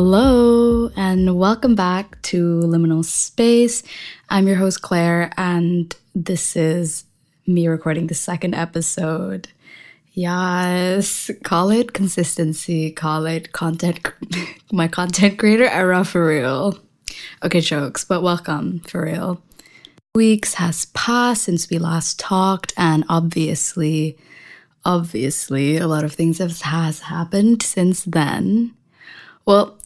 Hello, and welcome back to Liminal Space. I'm your host, Clare, and this is me recording the second episode. Yes, call it consistency, call it content, my content creator era for real. Okay, jokes, but welcome for real. Weeks has passed since we last talked, and obviously, obviously, a lot of things have, has happened since then. Well,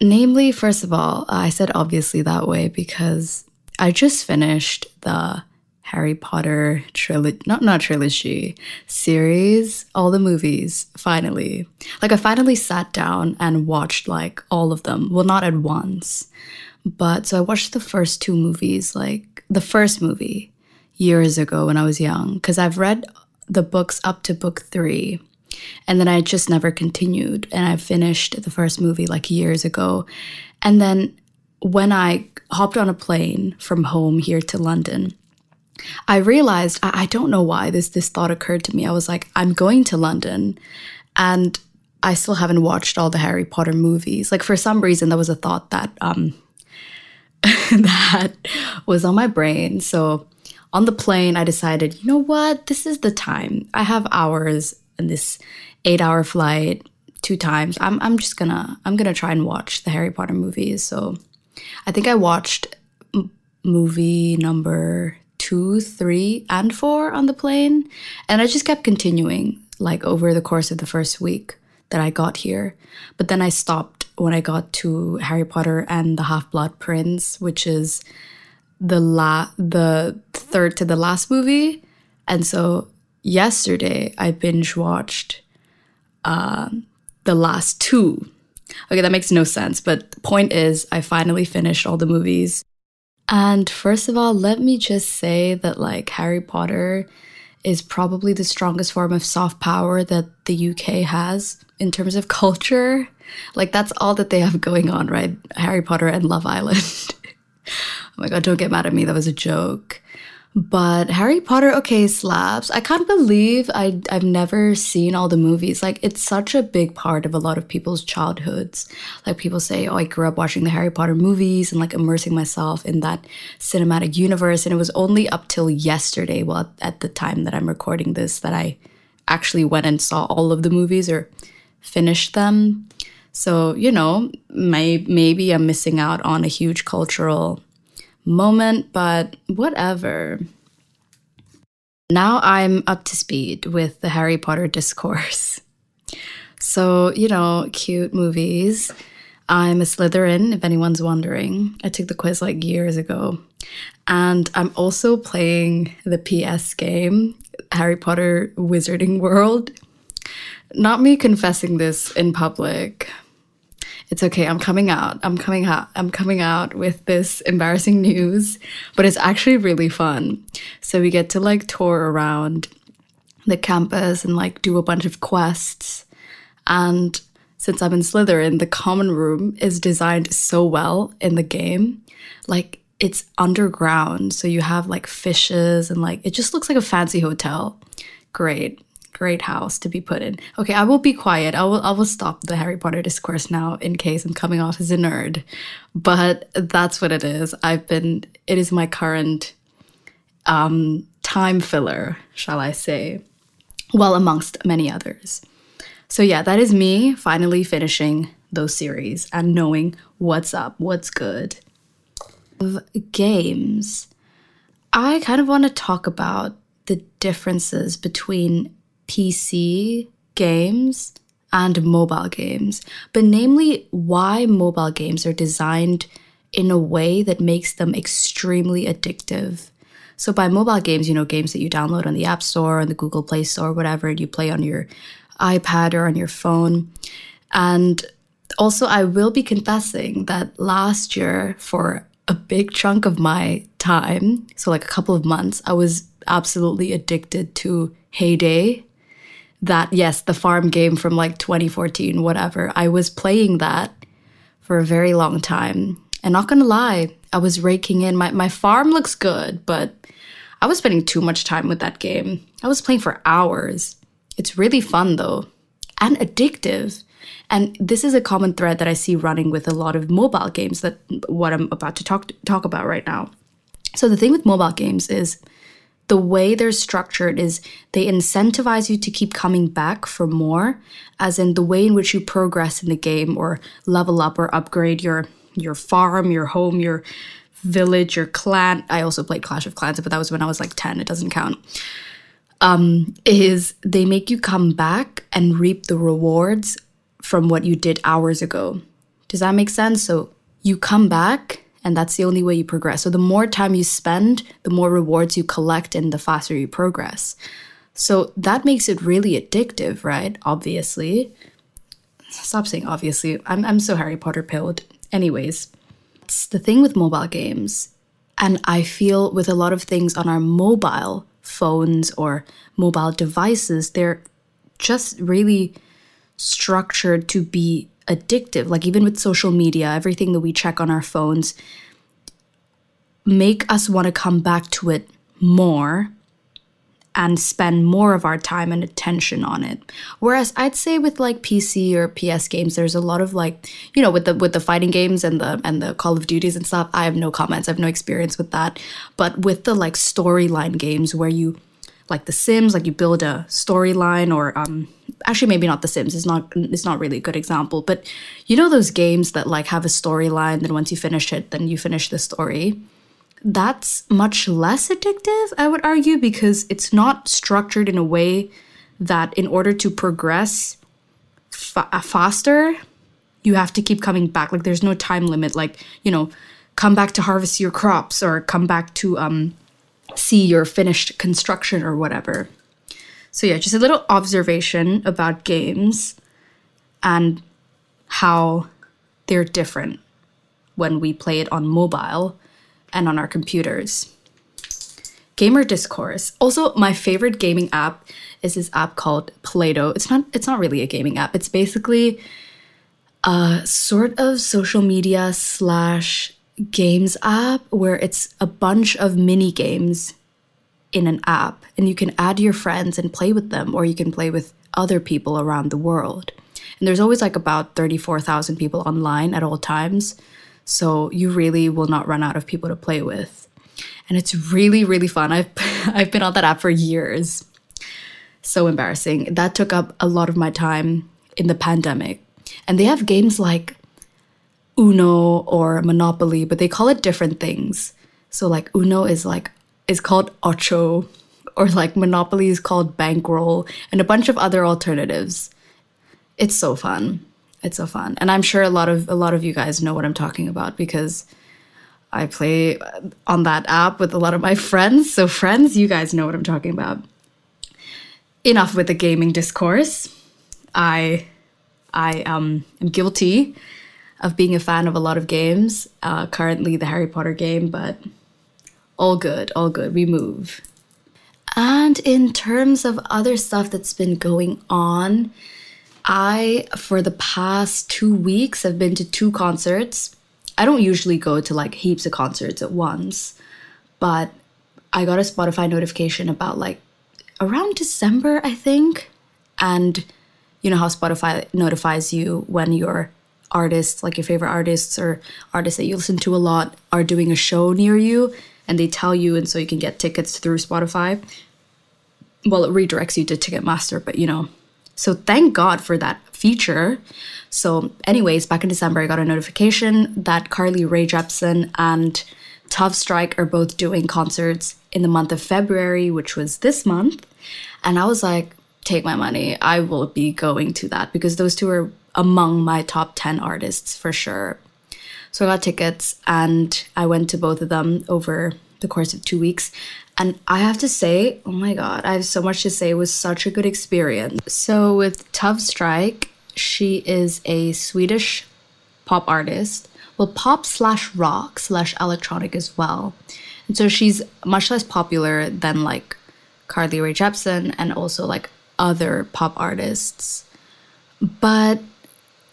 namely, first of all, I said obviously that way because I just finished the Harry Potter trilogy, not not trilogy, series, all the movies, finally. Like I finally sat down and watched like all of them. Well, not at once. But so I watched the first two movies, like the first movie years ago when I was young, because I've read the books up to book three. And then I just never continued. And I finished the first movie like years ago. And then when I hopped on a plane from home here to London, I realized I, I don't know why this this thought occurred to me. I was like, I'm going to London and I still haven't watched all the Harry Potter movies. Like for some reason there was a thought that um that was on my brain. So on the plane I decided, you know what? This is the time. I have hours in this 8-hour flight two times. I'm I'm just to I'm to try and watch the Harry Potter movies. So I think I watched m- movie number two, three, and four on the plane. And I just kept continuing like over the course of the first week that I got here. But then I stopped when I got to Harry Potter and the Half Blood Prince, which is the la the third to the last movie. And so yesterday I binge watched uh, the last two. Okay, that makes no sense, but the point is I finally finished all the movies and first of all, let me just say that like Harry Potter is probably the strongest form of soft power that the UK has in terms of culture. Like that's all that they have going on, right? Harry Potter and Love Island. oh my god, don't get mad at me. That was a joke. But Harry Potter, okay, slaps. I can't believe I, I've never seen all the movies. Like, it's such a big part of a lot of people's childhoods. Like, people say, oh, I grew up watching the Harry Potter movies and like immersing myself in that cinematic universe. And it was only up till yesterday, well, at the time that I'm recording this, that I actually went and saw all of the movies or finished them. So, you know, may, maybe I'm missing out on a huge cultural moment, but whatever. Now I'm up to speed with the Harry Potter discourse. So, you know, cute movies. I'm a Slytherin, if anyone's wondering. I took the quiz like years ago. And I'm also playing the PS game, Harry Potter Wizarding World. Not me confessing this in public, it's okay. I'm coming out. I'm coming out. I'm coming out with this embarrassing news, but it's actually really fun. So we get to like tour around the campus and like do a bunch of quests. And since I'm in Slytherin, the common room is designed so well in the game. Like it's underground, so you have like fishes and like it just looks like a fancy hotel. Great great house to be put in. Okay, I will be quiet. I will I will stop the Harry Potter discourse now in case I'm coming off as a nerd. But that's what it is. I've been it is my current um time filler, shall I say. Well, amongst many others. So yeah, that is me finally finishing those series and knowing what's up, what's good. Games. I kind of want to talk about the differences between PC games and mobile games, but namely why mobile games are designed in a way that makes them extremely addictive. So by mobile games, you know, games that you download on the App Store, on the Google Play Store, whatever, and you play on your iPad or on your phone. And also, I will be confessing that last year, for a big chunk of my time, so like a couple of months, I was absolutely addicted to Hay Day that yes, the farm game from like 2014, whatever. I was playing that for a very long time. And not gonna lie, I was raking in my, my farm looks good, but I was spending too much time with that game. I was playing for hours. It's really fun though. and addictive. And this is a common thread that I see running with a lot of mobile games that what I'm about to talk talk about right now. So the thing with mobile games is the way they're structured is they incentivize you to keep coming back for more, as in the way in which you progress in the game or level up or upgrade your your farm, your home, your village, your clan. I also played Clash of Clans, but that was when I was like 10, it doesn't count. Um, is they make you come back and reap the rewards from what you did hours ago. Does that make sense? So you come back and that's the only way you progress. So the more time you spend, the more rewards you collect and the faster you progress. So that makes it really addictive, right? Obviously. Stop saying obviously. I'm, I'm so Harry Potter pilled. Anyways, it's the thing with mobile games. And I feel with a lot of things on our mobile phones or mobile devices, they're just really structured to be addictive. Like even with social media, everything that we check on our phones make us want to come back to it more and spend more of our time and attention on it. Whereas I'd say with like PC or PS games, there's a lot of like, you know, with the with the fighting games and the and the Call of Duties and stuff, I have no comments. I have no experience with that. But with the like storyline games where you like The Sims, like you build a storyline or um actually maybe not The Sims, it's not it's not really a good example, but you know those games that like have a storyline, then once you finish it, then you finish the story. That's much less addictive, I would argue, because it's not structured in a way that in order to progress fa- faster, you have to keep coming back. Like there's no time limit. Like, you know, come back to harvest your crops or come back to um see your finished construction or whatever. So, yeah, just a little observation about games and how they're different when we play it on mobile and on our computers. Gamer Discourse. Also, my favorite gaming app is this app called Plato. It's not it's not really a gaming app. It's basically a sort of social media slash games app where it's a bunch of mini games in an app and you can add your friends and play with them or you can play with other people around the world. And there's always like about 34,000 people online at all times. So you really will not run out of people to play with. And it's really really fun. I've I've been on that app for years. So embarrassing. That took up a lot of my time in the pandemic. And they have games like Uno or Monopoly, but they call it different things. So like Uno is like is called Ocho or like Monopoly is called Bankroll and a bunch of other alternatives. It's so fun. It's so fun. And I'm sure a lot of a lot of you guys know what I'm talking about because I play on that app with a lot of my friends. So friends, you guys know what I'm talking about. Enough with the gaming discourse. I I um, am guilty of being a fan of a lot of games. Uh, currently, the Harry Potter game, but all good, all good. We move. And in terms of other stuff that's been going on, I, for the past two weeks, have been to two concerts. I don't usually go to like heaps of concerts at once, but I got a Spotify notification about like around December, I think. And you know how Spotify notifies you when your artists, like your favorite artists or artists that you listen to a lot, are doing a show near you and they tell you, and so you can get tickets through Spotify. Well, it redirects you to Ticketmaster, but you know. So thank God for that feature. So, anyways, back in December, I got a notification that Carly Rae Jepsen and Tove Styrke are both doing concerts in the month of February, which was this month. And I was like, take my money. I will be going to that because those two are among my top 10 artists for sure. So I got tickets and I went to both of them over the course of two weeks. And I have to say, oh my God, I have so much to say. It was such a good experience. So with Tove Styrke, she is a Swedish pop artist. Well, pop slash rock slash electronic as well. And so she's much less popular than like Carly Rae Jepsen and also like other pop artists. But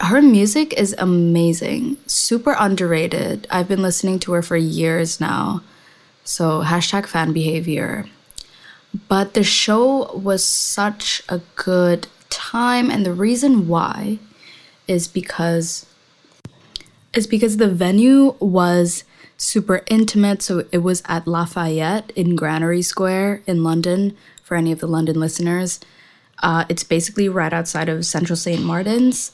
her music is amazing, super underrated. I've been listening to her for years now. So, hashtag fan behavior. But the show was such a good time. And the reason why is because is because the venue was super intimate. So it was at Lafayette in Granary Square in London for any of the London listeners. Uh, it's basically right outside of Central St. Martin's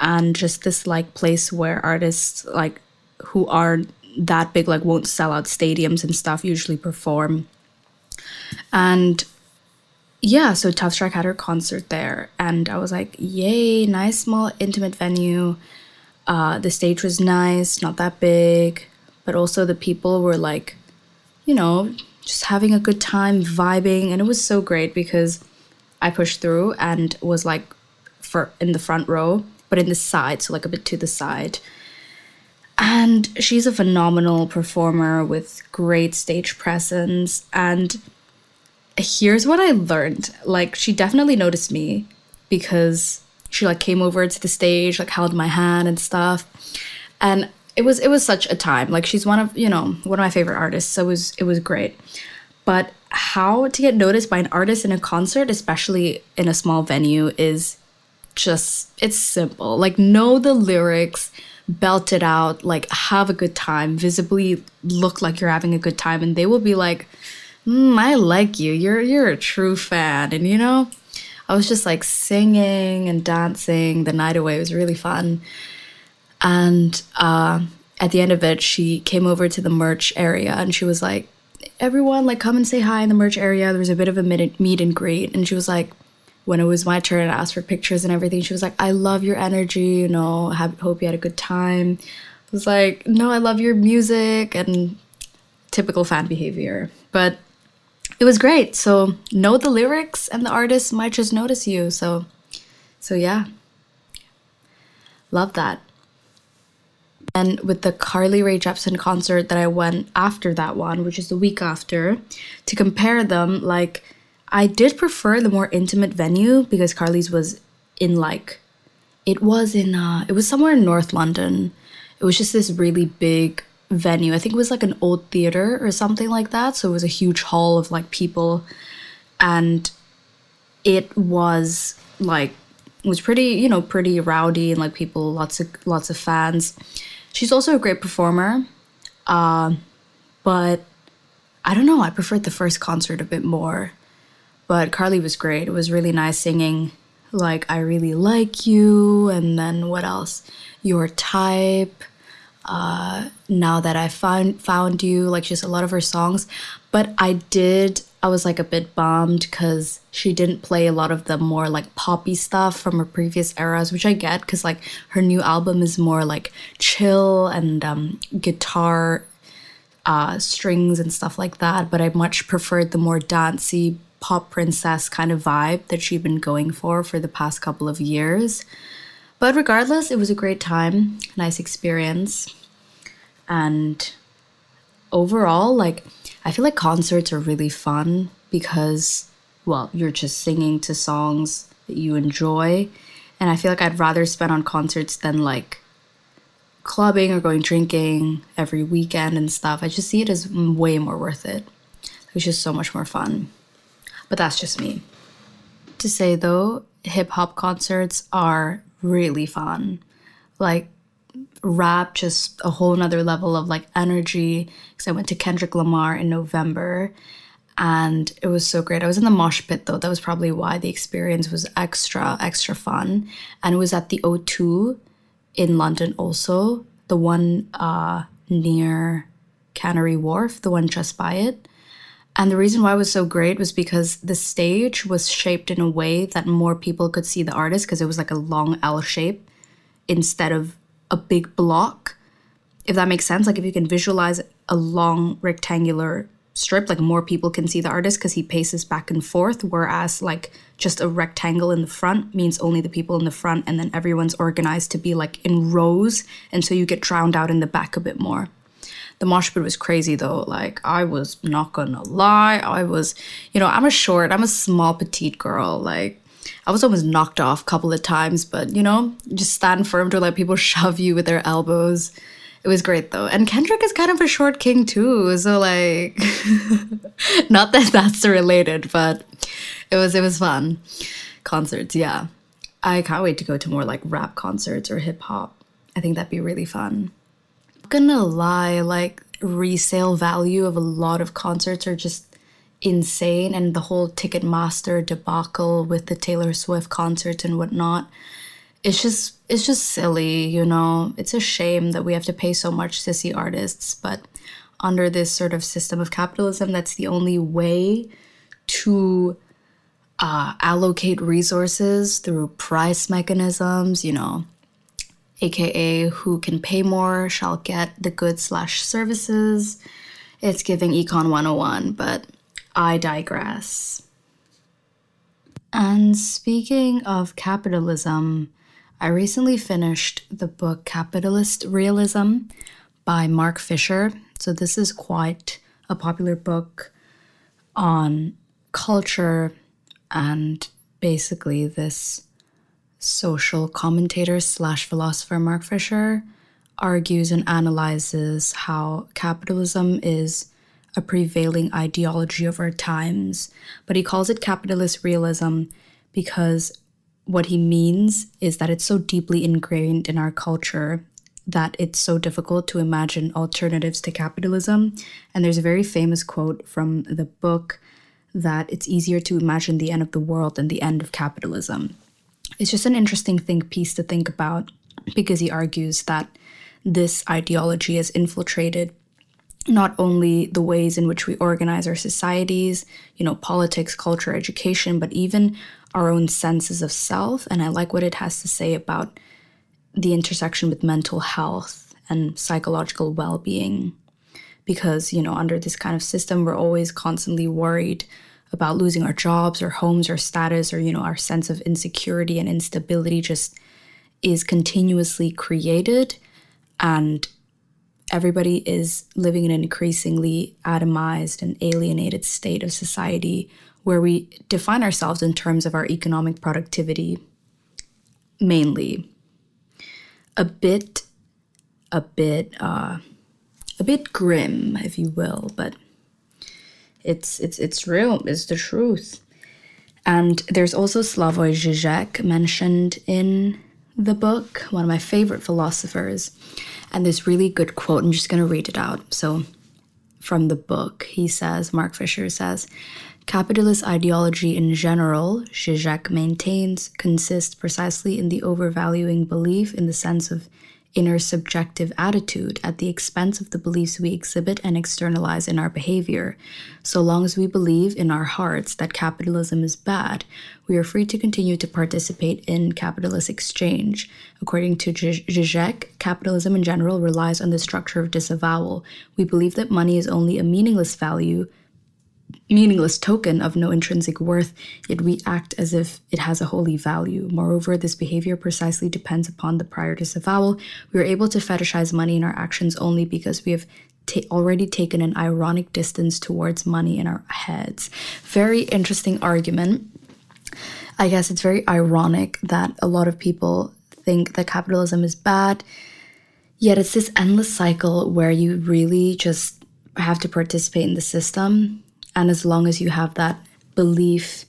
and just this like place where artists like who are that big like won't sell out stadiums and stuff usually perform. And yeah, so Tove Styrke had her concert there, and I was like, yay, nice small intimate venue. Uh, the stage was nice, not that big, but also the people were like, you know, just having a good time, vibing, and it was so great because I pushed through and was like for in the front row, but in the side, so like a bit to the side. And she's a phenomenal performer with great stage presence and here's what I learned. Like she definitely noticed me because she like came over to the stage, like held my hand and stuff. And it was it was such a time. Like she's one of, you know, one of my favorite artists. So it was it was great. But how to get noticed by an artist in a concert, especially in a small venue, is just it's simple. Like know the lyrics, belt it out, like have a good time, visibly look like you're having a good time, and they will be like, mm, I like you. You're you're a true fan. And you know, I was just like singing and dancing the night away. It was really fun. And uh, at the end of it, she came over to the merch area and she was like, everyone, like, come and say hi in the merch area. There was a bit of a meet and greet. And she was like, when it was my turn, I asked for pictures and everything. She was like, I love your energy, you know, have, hope you had a good time. I was like, no, I love your music and typical fan behavior. But it was great. So know the lyrics, and the artist might just notice you. So, so yeah, love that. And with the Carly Rae Jepsen concert that I went after that one, which is the week after, to compare them, like I did prefer the more intimate venue because Carly's was in like it was in uh it was somewhere in North London. It was just this really big venue. I think it was like an old theater or something like that. So it was a huge hall of like people. And it was like it was pretty, you know, pretty rowdy and like people, lots of lots of fans. She's also a great performer. Uh, but I don't know, I preferred the first concert a bit more. But Carly was great. It was really nice singing like I really like you and then what else? Your type uh, now that I found found you, like just a lot of her songs. But I did I was like a bit bummed because she didn't play a lot of the more like poppy stuff from her previous eras, which I get because like her new album is more like chill and um, guitar uh, strings and stuff like that. But I much preferred the more dancey pop princess kind of vibe that she'd been going for for the past couple of years. But regardless, it was a great time, nice experience. And overall, like, I feel like concerts are really fun because, well, you're just singing to songs that you enjoy. And I feel like I'd rather spend on concerts than like clubbing or going drinking every weekend and stuff. I just see it as way more worth it. It's just so much more fun. But that's just me. To say though, hip hop concerts are really fun. Like, rap just a whole nother level of like energy because i went to kendrick lamar in november and it was so great. I was in the mosh pit though. That was probably why the experience was extra extra fun. And it was at the o2 in london also. The one uh, near canary wharf the one just by it and the reason why it was so great was because the stage was shaped in a way that more people could see the artist because it was like a long L shape instead of a big block, if that makes sense. Like if you can visualize a long rectangular strip, like more people can see the artist because he paces back and forth, whereas like just a rectangle in the front means only the people in the front and then everyone's organized to be like in rows and so you get drowned out in the back a bit more. The mosh pit was crazy though. Like I was not gonna lie, I was, you know, I'm a short, I'm a small petite girl. Like I was almost knocked off a couple of times, but you know, just stand firm to let people shove you with their elbows. It was great though. And Kendrick is kind of a short king too, so like not that that's related, but it was it was fun. Concerts, yeah. I can't wait to go to more like rap concerts or hip hop. I think that'd be really fun. Gonna lie, like resale value of a lot of concerts are just insane and the whole Ticketmaster debacle with the Taylor Swift concerts and whatnot. It's just it's just silly, you know. It's a shame that we have to pay so much to see artists, but under this sort of system of capitalism, that's the only way to uh, allocate resources through price mechanisms, you know, aka who can pay more shall get the goods slash services. It's giving Econ 101, but I digress. And speaking of capitalism, I recently finished the book Capitalist Realism by Mark Fisher. So, this is quite a popular book on culture and basically this social commentator slash philosopher Mark Fisher argues and analyzes how capitalism is a prevailing ideology of our times, but he calls it capitalist realism because what he means is that it's so deeply ingrained in our culture that it's so difficult to imagine alternatives to capitalism. And there's a very famous quote from the book that it's easier to imagine the end of the world than the end of capitalism. It's just an interesting think piece to think about because he argues that this ideology has infiltrated not only the ways in which we organize our societies, you know, politics, culture, education, but even our own senses of self. And I like what it has to say about the intersection with mental health and psychological well being. Because, you know, under this kind of system, we're always constantly worried about losing our jobs or homes or status or, you know, our sense of insecurity and instability just is continuously created. And everybody is living in an increasingly atomized and alienated state of society where we define ourselves in terms of our economic productivity mainly a bit a bit uh a bit grim if you will but it's it's it's real it's the truth and there's also Slavoj Žižek mentioned in the book one of my favorite philosophers and this really good quote. I'm just going to read it out. So, from the book, he says, Mark Fisher says, capitalist ideology in general, Zizek maintains, consists precisely in the overvaluing belief in the sense of inner subjective attitude at the expense of the beliefs we exhibit and externalize in our behavior. So long as we believe in our hearts that capitalism is bad, we are free to continue to participate in capitalist exchange. According to Zizek, capitalism in general relies on the structure of disavowal. We believe that money is only a meaningless value meaningless token of no intrinsic worth, yet we act as if it has a holy value. Moreover, this behavior precisely depends upon the prior disavowal. We are able to fetishize money in our actions only because we have ta- already taken an ironic distance towards money in our heads. Very interesting argument. I guess it's very ironic that a lot of people think that capitalism is bad, yet it's this endless cycle where you really just have to participate in the system and as long as you have that belief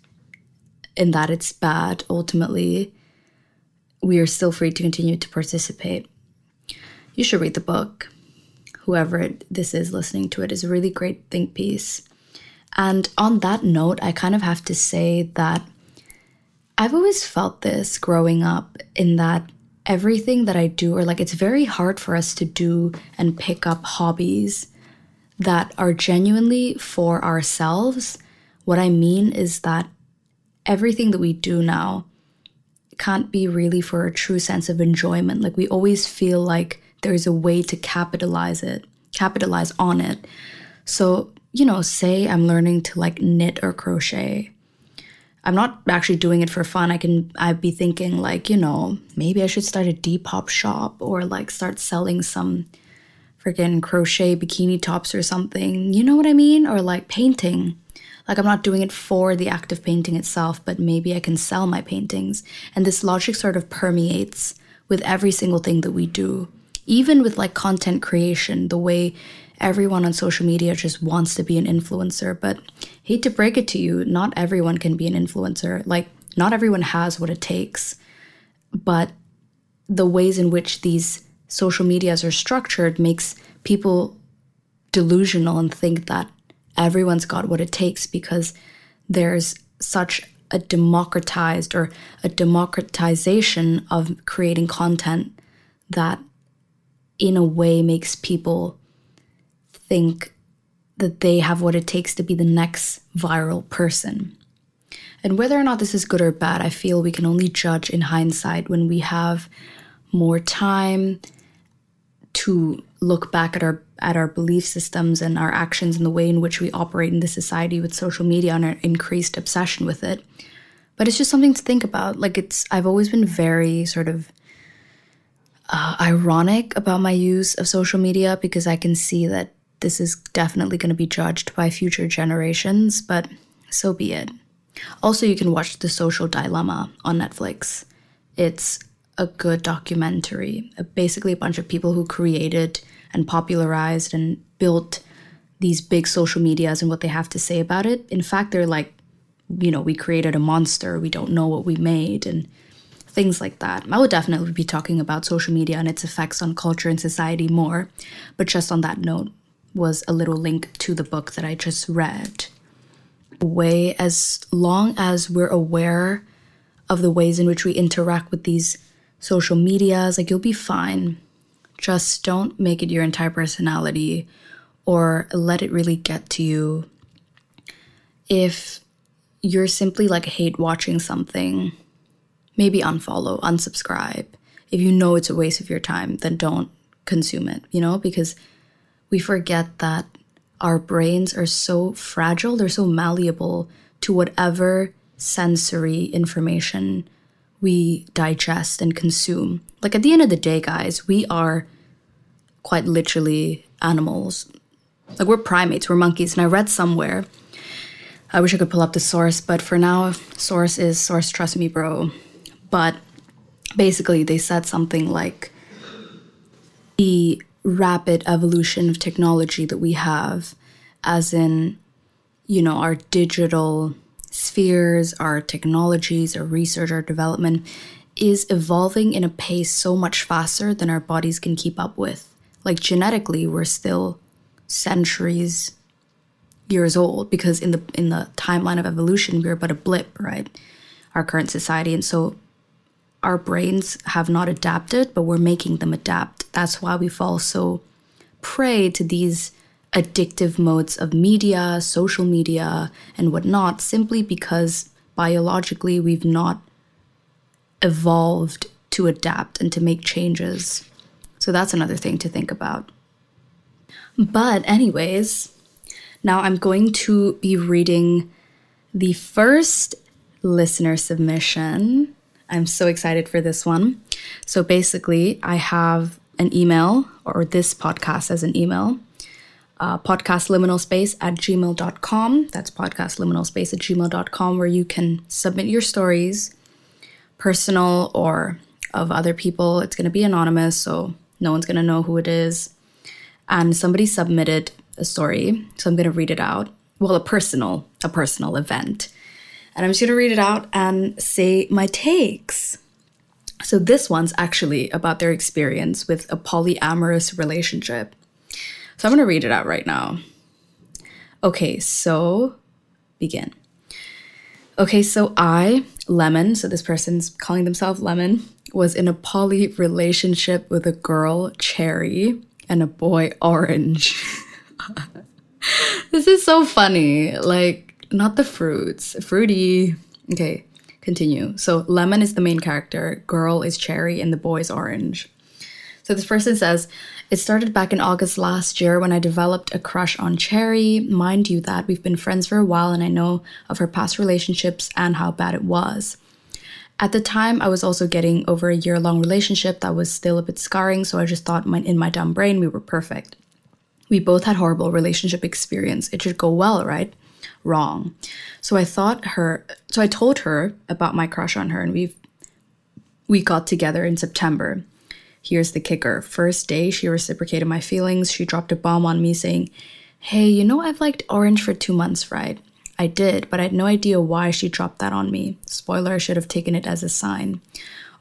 in that it's bad, ultimately, we are still free to continue to participate. You should read the book. Whoever this is listening to it is a really great think piece. And on that note, I kind of have to say that I've always felt this growing up in that everything that I do, or like it's very hard for us to do and pick up hobbies that are genuinely for ourselves, what I mean is that everything that we do now can't be really for a true sense of enjoyment. Like we always feel like there's a way to capitalize it, capitalize on it. So, you know, say I'm learning to like knit or crochet. I'm not actually doing it for fun. I can I'd be thinking like, you know, maybe I should start a Depop shop or like start selling some freaking crochet bikini tops or something. You know what I mean? Or like painting. Like I'm not doing it for the act of painting itself, but maybe I can sell my paintings. And this logic sort of permeates with every single thing that we do. Even with like content creation, the way everyone on social media just wants to be an influencer. But hate to break it to you, not everyone can be an influencer. Like not everyone has what it takes, but the ways in which these social medias are structured makes people delusional and think that everyone's got what it takes because there's such a democratized or a democratization of creating content that in a way makes people think that they have what it takes to be the next viral person. And whether or not this is good or bad, I feel we can only judge in hindsight when we have more time to look back at our at our belief systems and our actions and the way in which we operate in the society with social media and our increased obsession with it. But it's just something to think about. Like it's I've always been very sort of uh, ironic about my use of social media because I can see that this is definitely going to be judged by future generations, but so be it. Also, you can watch The Social Dilemma on Netflix. It's a good documentary. Uh, basically, a bunch of people who created and popularized and built these big social medias and what they have to say about it. In fact, they're like, you know, we created a monster, we don't know what we made, and things like that. I would definitely be talking about social media and its effects on culture and society more. But just on that note, was a little link to the book that I just read. Way as long as we're aware of the ways in which we interact with these social medias, like you'll be fine. Just don't make it your entire personality or let it really get to you. If you're simply like hate watching something, maybe unfollow, unsubscribe. If you know it's a waste of your time, then don't consume it, you know, because we forget that our brains are so fragile, they're so malleable to whatever sensory information we digest and consume. Like at the end of the day, guys, we are quite literally animals. Like we're primates, we're monkeys. And I read somewhere, I wish I could pull up the source, but for now, source is source, trust me, bro. But basically, they said something like the rapid evolution of technology that we have, as in, you know, our digital spheres, our technologies, our research, our development is evolving in a pace so much faster than our bodies can keep up with. Like genetically, we're still centuries years old because in the in the timeline of evolution we're but a blip, right? Our current society and so our brains have not adapted, but we're making them adapt. That's why we fall so prey to these addictive modes of media, social media, and whatnot, simply because biologically we've not evolved to adapt and to make changes. So that's another thing to think about. But, anyways, now I'm going to be reading the first listener submission I'm so excited for this one. So basically, I have an email or this podcast as an email. Uh, podcast liminal space at gmail.com. That's podcast liminal space at gmail.com, where you can submit your stories, personal or of other people. It's going to be anonymous, so no one's going to know who it is. And somebody submitted a story, so I'm going to read it out. Well, a personal, a personal event. And I'm just going to read it out and say my takes. So, this one's actually about their experience with a polyamorous relationship. So, I'm going to read it out right now. Okay, so begin. Okay, so I, Lemon, so this person's calling themselves Lemon, was in a poly relationship with a girl, Cherry, and a boy, Orange. this is so funny. Like, not the fruits. Fruity. Okay, continue. So lemon is the main character, girl is cherry, and the boy is orange. So this person says, it started back in August last year when I developed a crush on Cherry. Mind you, that we've been friends for a while and I know of her past relationships and how bad it was. At the time, I was also getting over a year long relationship that was still a bit scarring, so I just thought in my dumb brain we were perfect. We both had horrible relationship experience. It should go well, right? wrong. So I thought her so I told her about my crush on her and we've we got together in September. Here's the kicker. First day she reciprocated my feelings. She dropped a bomb on me saying, "Hey, you know I've liked Orange for 2 months, right? I did, but I had no idea why she dropped that on me. Spoiler, I should have taken it as a sign.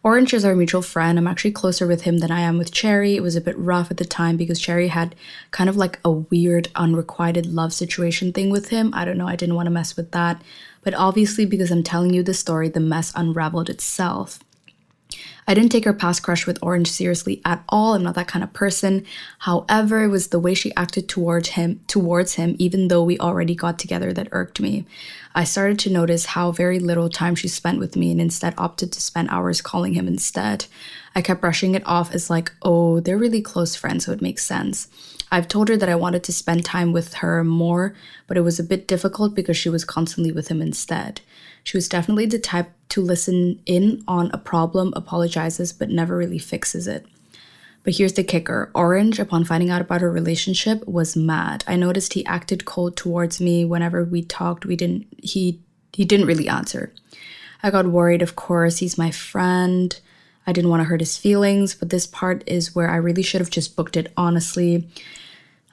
Orange is our mutual friend. I'm actually closer with him than I am with Cherry. It was a bit rough at the time because Cherry had kind of like a weird, unrequited love situation thing with him. I don't know, I didn't want to mess with that. But obviously, because I'm telling you the story, the mess unraveled itself. I didn't take her past crush with Orange seriously at all. I'm not that kind of person. However, it was the way she acted towards him towards him even though we already got together that irked me. I started to notice how very little time she spent with me and instead opted to spend hours calling him instead. I kept brushing it off as like, "Oh, they're really close friends, so it makes sense." I've told her that I wanted to spend time with her more, but it was a bit difficult because she was constantly with him instead. She was definitely the type to listen in on a problem, apologizes, but never really fixes it. But here's the kicker Orange, upon finding out about our relationship, was mad. I noticed he acted cold towards me whenever we talked. We didn't, he, he didn't really answer. I got worried, of course. He's my friend. I didn't want to hurt his feelings, but this part is where I really should have just booked it honestly.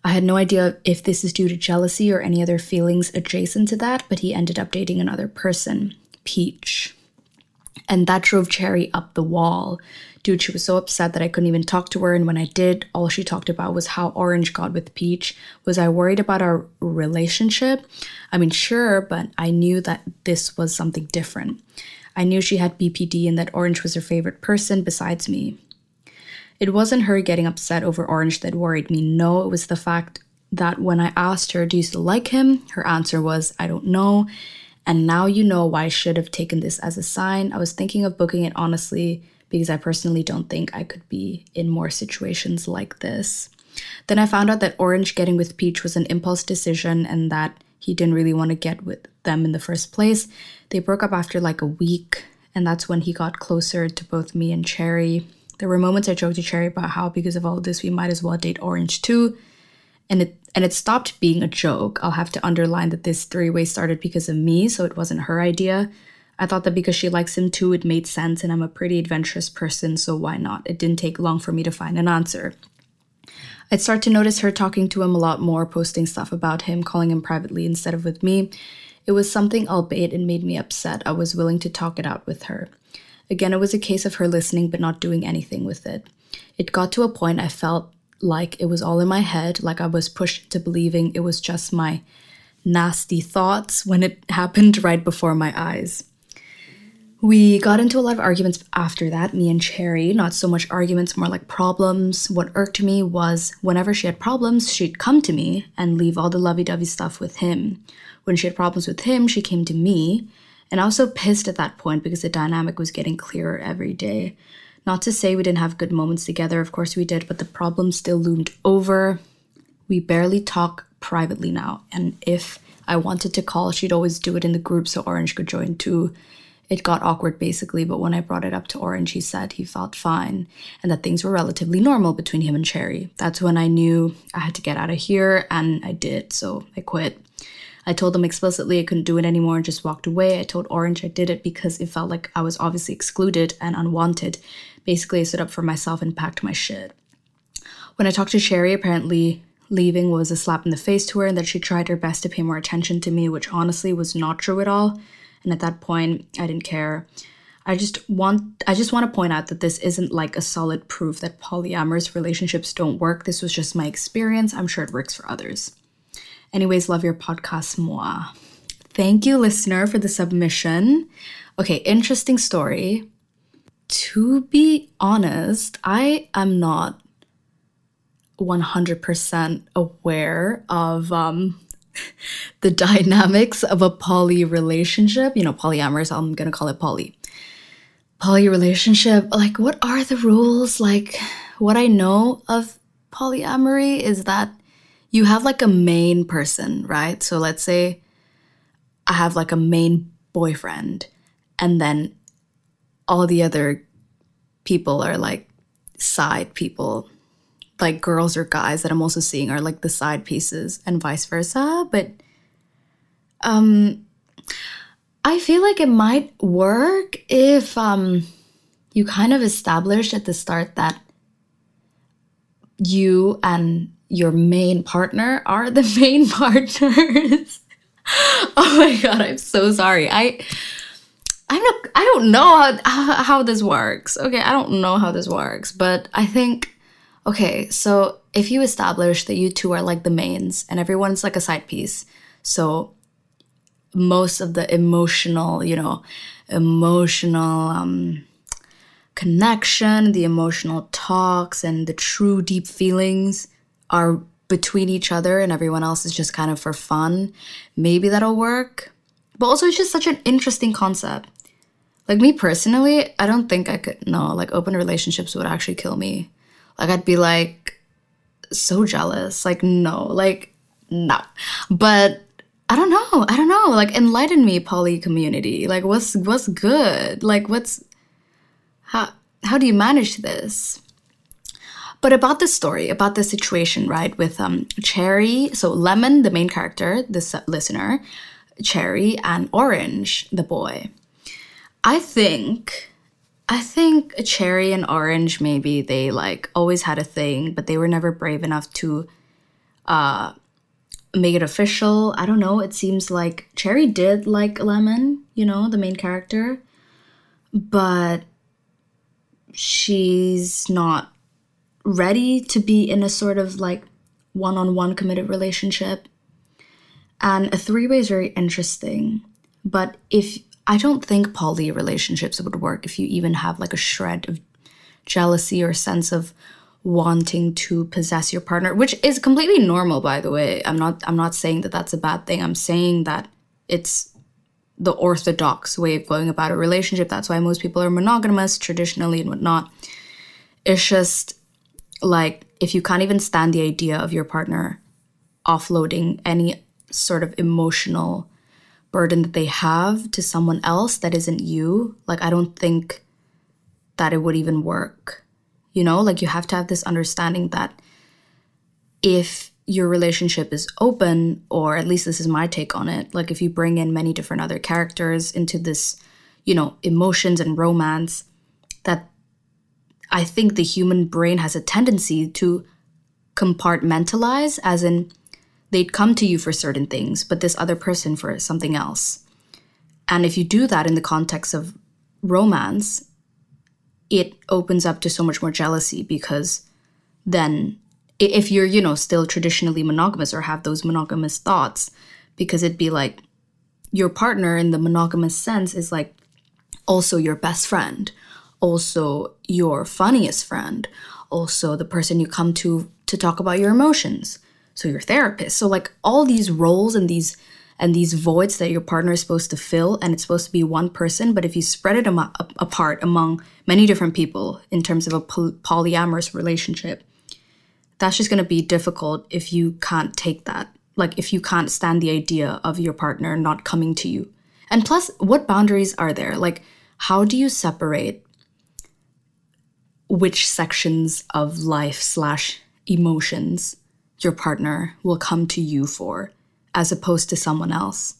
I had no idea if this is due to jealousy or any other feelings adjacent to that, but he ended up dating another person, Peach. And that drove Cherry up the wall. Dude, she was so upset that I couldn't even talk to her. And when I did, all she talked about was how Orange got with Peach. Was I worried about our relationship? I mean, sure, but I knew that this was something different. I knew she had BPD and that Orange was her favorite person besides me. It wasn't her getting upset over Orange that worried me. No, it was the fact that when I asked her, Do you still like him? Her answer was, I don't know. And now you know why I should have taken this as a sign. I was thinking of booking it honestly because I personally don't think I could be in more situations like this. Then I found out that Orange getting with Peach was an impulse decision and that he didn't really want to get with them in the first place. They broke up after like a week, and that's when he got closer to both me and Cherry. There were moments I joked to Cherry about how because of all this we might as well date Orange too. And it and it stopped being a joke. I'll have to underline that this three way started because of me, so it wasn't her idea. I thought that because she likes him too, it made sense, and I'm a pretty adventurous person, so why not? It didn't take long for me to find an answer. I'd start to notice her talking to him a lot more, posting stuff about him, calling him privately instead of with me. It was something, albeit it made me upset. I was willing to talk it out with her. Again, it was a case of her listening but not doing anything with it. It got to a point I felt like it was all in my head, like I was pushed to believing it was just my nasty thoughts when it happened right before my eyes. We got into a lot of arguments after that, me and Cherry. Not so much arguments, more like problems. What irked me was whenever she had problems, she'd come to me and leave all the lovey dovey stuff with him. When she had problems with him, she came to me. And I was so pissed at that point because the dynamic was getting clearer every day. Not to say we didn't have good moments together, of course we did, but the problem still loomed over. We barely talk privately now, and if I wanted to call, she'd always do it in the group so Orange could join too. It got awkward basically, but when I brought it up to Orange, he said he felt fine and that things were relatively normal between him and Cherry. That's when I knew I had to get out of here, and I did, so I quit. I told them explicitly I couldn't do it anymore and just walked away. I told Orange I did it because it felt like I was obviously excluded and unwanted. Basically, I stood up for myself and packed my shit. When I talked to Cherry, apparently leaving was a slap in the face to her and that she tried her best to pay more attention to me, which honestly was not true at all. And at that point, I didn't care. I just want I just want to point out that this isn't like a solid proof that polyamorous relationships don't work. This was just my experience. I'm sure it works for others. Anyways, love your podcast moi. Thank you, listener, for the submission. Okay, interesting story to be honest, I am not 100% aware of um, the dynamics of a poly relationship. You know, polyamorous, I'm going to call it poly. Poly relationship, like, what are the rules? Like, what I know of polyamory is that you have like a main person, right? So let's say I have like a main boyfriend, and then all the other people are like side people like girls or guys that i'm also seeing are like the side pieces and vice versa but um i feel like it might work if um you kind of establish at the start that you and your main partner are the main partners oh my god, I'm so sorry. I I'm not I don't know how, how this works. Okay, I don't know how this works, but I think okay, so if you establish that you two are like the mains and everyone's like a side piece, so most of the emotional, you know, emotional um connection, the emotional talks and the true deep feelings are between each other and everyone else is just kind of for fun, maybe that'll work. But also, it's just such an interesting concept. Like, me personally, I don't think I could, no, like, open relationships would actually kill me. Like, I'd be like, so jealous. Like, no, like, no. But I don't know. I don't know. Like, enlighten me, poly community. Like, what's what's good? Like, what's how how do you manage this? But about the story, about the situation, right, with um, Cherry, so Lemon, the main character, this listener, Cherry, and Orange, the boy. I think, I think a Cherry and Orange maybe they like always had a thing, but they were never brave enough to uh, make it official. I don't know. It seems like Cherry did like Lemon, you know, the main character, but she's not ready to be in a sort of like one on one committed relationship. And a three way is very interesting. But if I don't think poly relationships would work if you even have like a shred of jealousy or sense of wanting to possess your partner, which is completely normal by the way. I'm not I'm not saying that that's a bad thing. I'm saying that it's the orthodox way of going about a relationship. That's why most people are monogamous traditionally and whatnot. It's just like if you can't even stand the idea of your partner offloading any sort of emotional burden that they have to someone else that isn't you, like I don't think that it would even work. You know, like you have to have this understanding that if your relationship is open, or at least this is my take on it, like if you bring in many different other characters into this, you know, emotions and romance, that I think the human brain has a tendency to compartmentalize, as in they'd come to you for certain things, but this other person for something else. And if you do that in the context of romance, it opens up to so much more jealousy because then if you're, you know, still traditionally monogamous or have those monogamous thoughts, because it'd be like your partner in the monogamous sense is like also your best friend also your funniest friend, also the person you come to to talk about your emotions. So your therapist. So like all these roles and these and these voids that your partner is supposed to fill and it's supposed to be one person, but if you spread it am- apart among many different people in terms of a poly- polyamorous relationship, that's just going to be difficult if you can't take that. Like if you can't stand the idea of your partner not coming to you. And plus, what boundaries are there? Like how do you separate which sections of life slash emotions your partner will come to you for as opposed to someone else.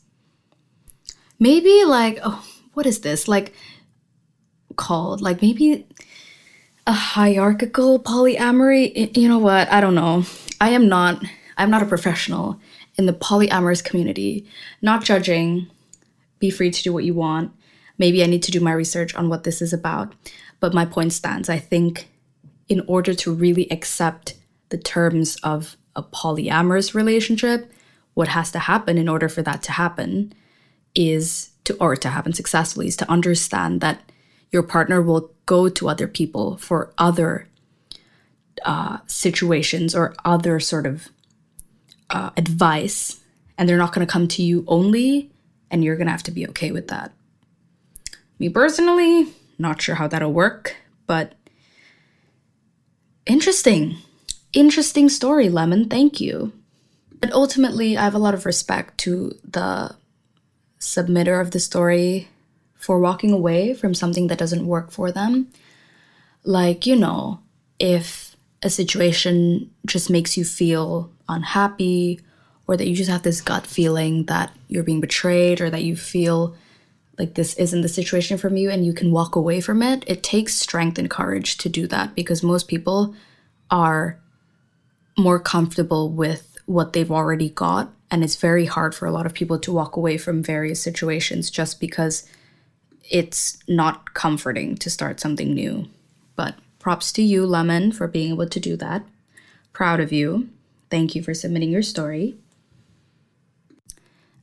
Maybe like, oh, what is this? Like called? Like maybe a hierarchical polyamory? You know what? I don't know. I am not I'm not a professional in the polyamorous community. Not judging. Be free to do what you want. Maybe I need to do my research on what this is about. But my point stands. I think in order to really accept the terms of a polyamorous relationship, what has to happen in order for that to happen is to, or to happen successfully, is to understand that your partner will go to other people for other uh, situations or other sort of uh, advice, and they're not going to come to you only, and you're going to have to be okay with that. Me personally, not sure how that'll work, but interesting. Interesting story, Lemon. Thank you. But ultimately, I have a lot of respect to the submitter of the story for walking away from something that doesn't work for them. Like, you know, if a situation just makes you feel unhappy, or that you just have this gut feeling that you're being betrayed, or that you feel like this isn't the situation from you and you can walk away from it, it takes strength and courage to do that because most people are more comfortable with what they've already got And it's very hard for a lot of people to walk away from various situations just because it's not comforting to start something new. But props to you, Lemon, for being able to do that. Proud of you. Thank you for submitting your story.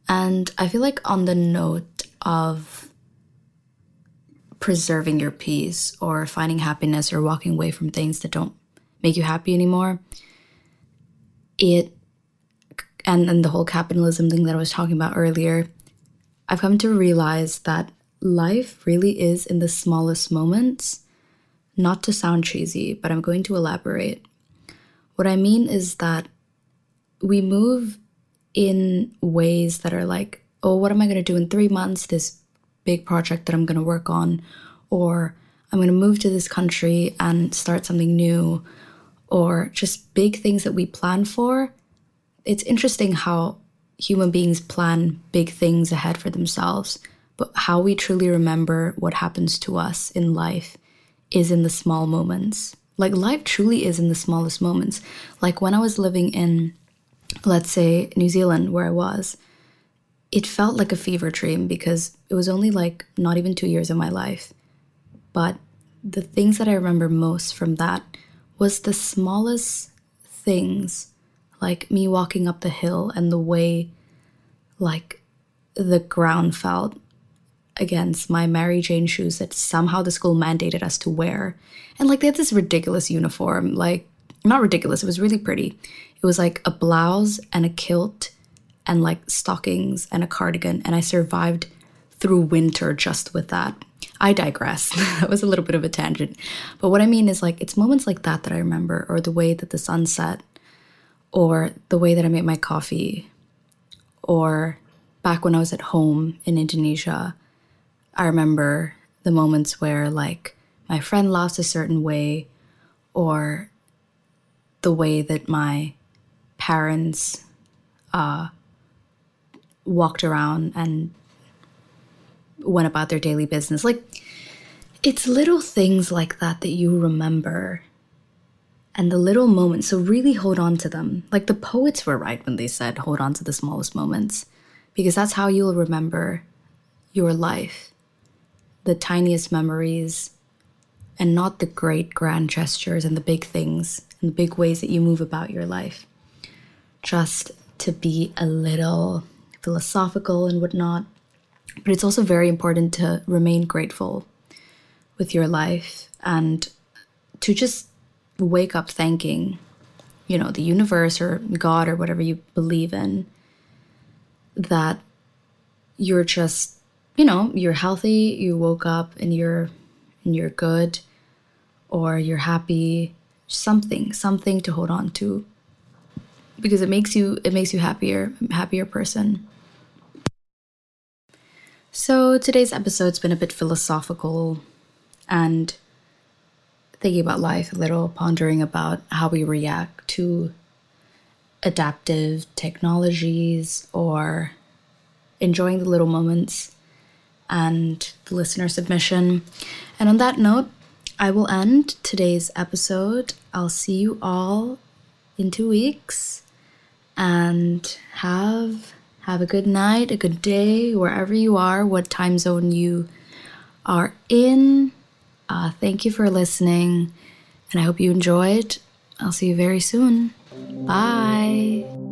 And I feel like, on the note of preserving your peace or finding happiness or walking away from things that don't make you happy anymore, it and then the whole capitalism thing that I was talking about earlier, I've come to realize that life really is in the smallest moments. Not to sound cheesy, but I'm going to elaborate. What I mean is that we move in ways that are like, oh, what am I going to do in three months? This big project that I'm going to work on, or I'm going to move to this country and start something new, or just big things that we plan for. It's interesting how human beings plan big things ahead for themselves, but how we truly remember what happens to us in life is in the small moments. Like life truly is in the smallest moments. Like when I was living in, let's say, New Zealand, where I was, it felt like a fever dream because it was only like not even two years of my life. But the things that I remember most from that was the smallest things, like me walking up the hill and the way, like, the ground felt against my Mary Jane shoes that somehow the school mandated us to wear. And like they had this ridiculous uniform, like not ridiculous, it was really pretty. It was like a blouse and a kilt and like stockings and a cardigan and I survived through winter just with that. I digress. that was a little bit of a tangent. But what I mean is like it's moments like that that I remember or the way that the sun set or the way that I made my coffee or back when I was at home in Indonesia. I remember the moments where like my friend laughs a certain way or the way that my parents uh, walked around and went about their daily business. Like, it's little things like that that you remember and the little moments. So, really hold on to them. Like, the poets were right when they said, hold on to the smallest moments, because that's how you'll remember your life the tiniest memories and not the great grand gestures and the big things and the big ways that you move about your life. Just to be a little philosophical and whatnot but it's also very important to remain grateful with your life and to just wake up thanking, you know, the universe or God or whatever you believe in, that you're just, you know, you're healthy, you woke up and you're and you're good or you're happy, something, something to hold on to because it makes you it makes you happier, happier person. So today's episode's been a bit philosophical and thinking about life a little, pondering about how we react to adaptive technologies or enjoying the little moments and the listener submission. And on that note, I will end today's episode. I'll see you all in two weeks and have have a good night, a good day, wherever you are, what time zone you are in. Uh, thank you for listening, and I hope you enjoyed. I'll see you very soon. Bye.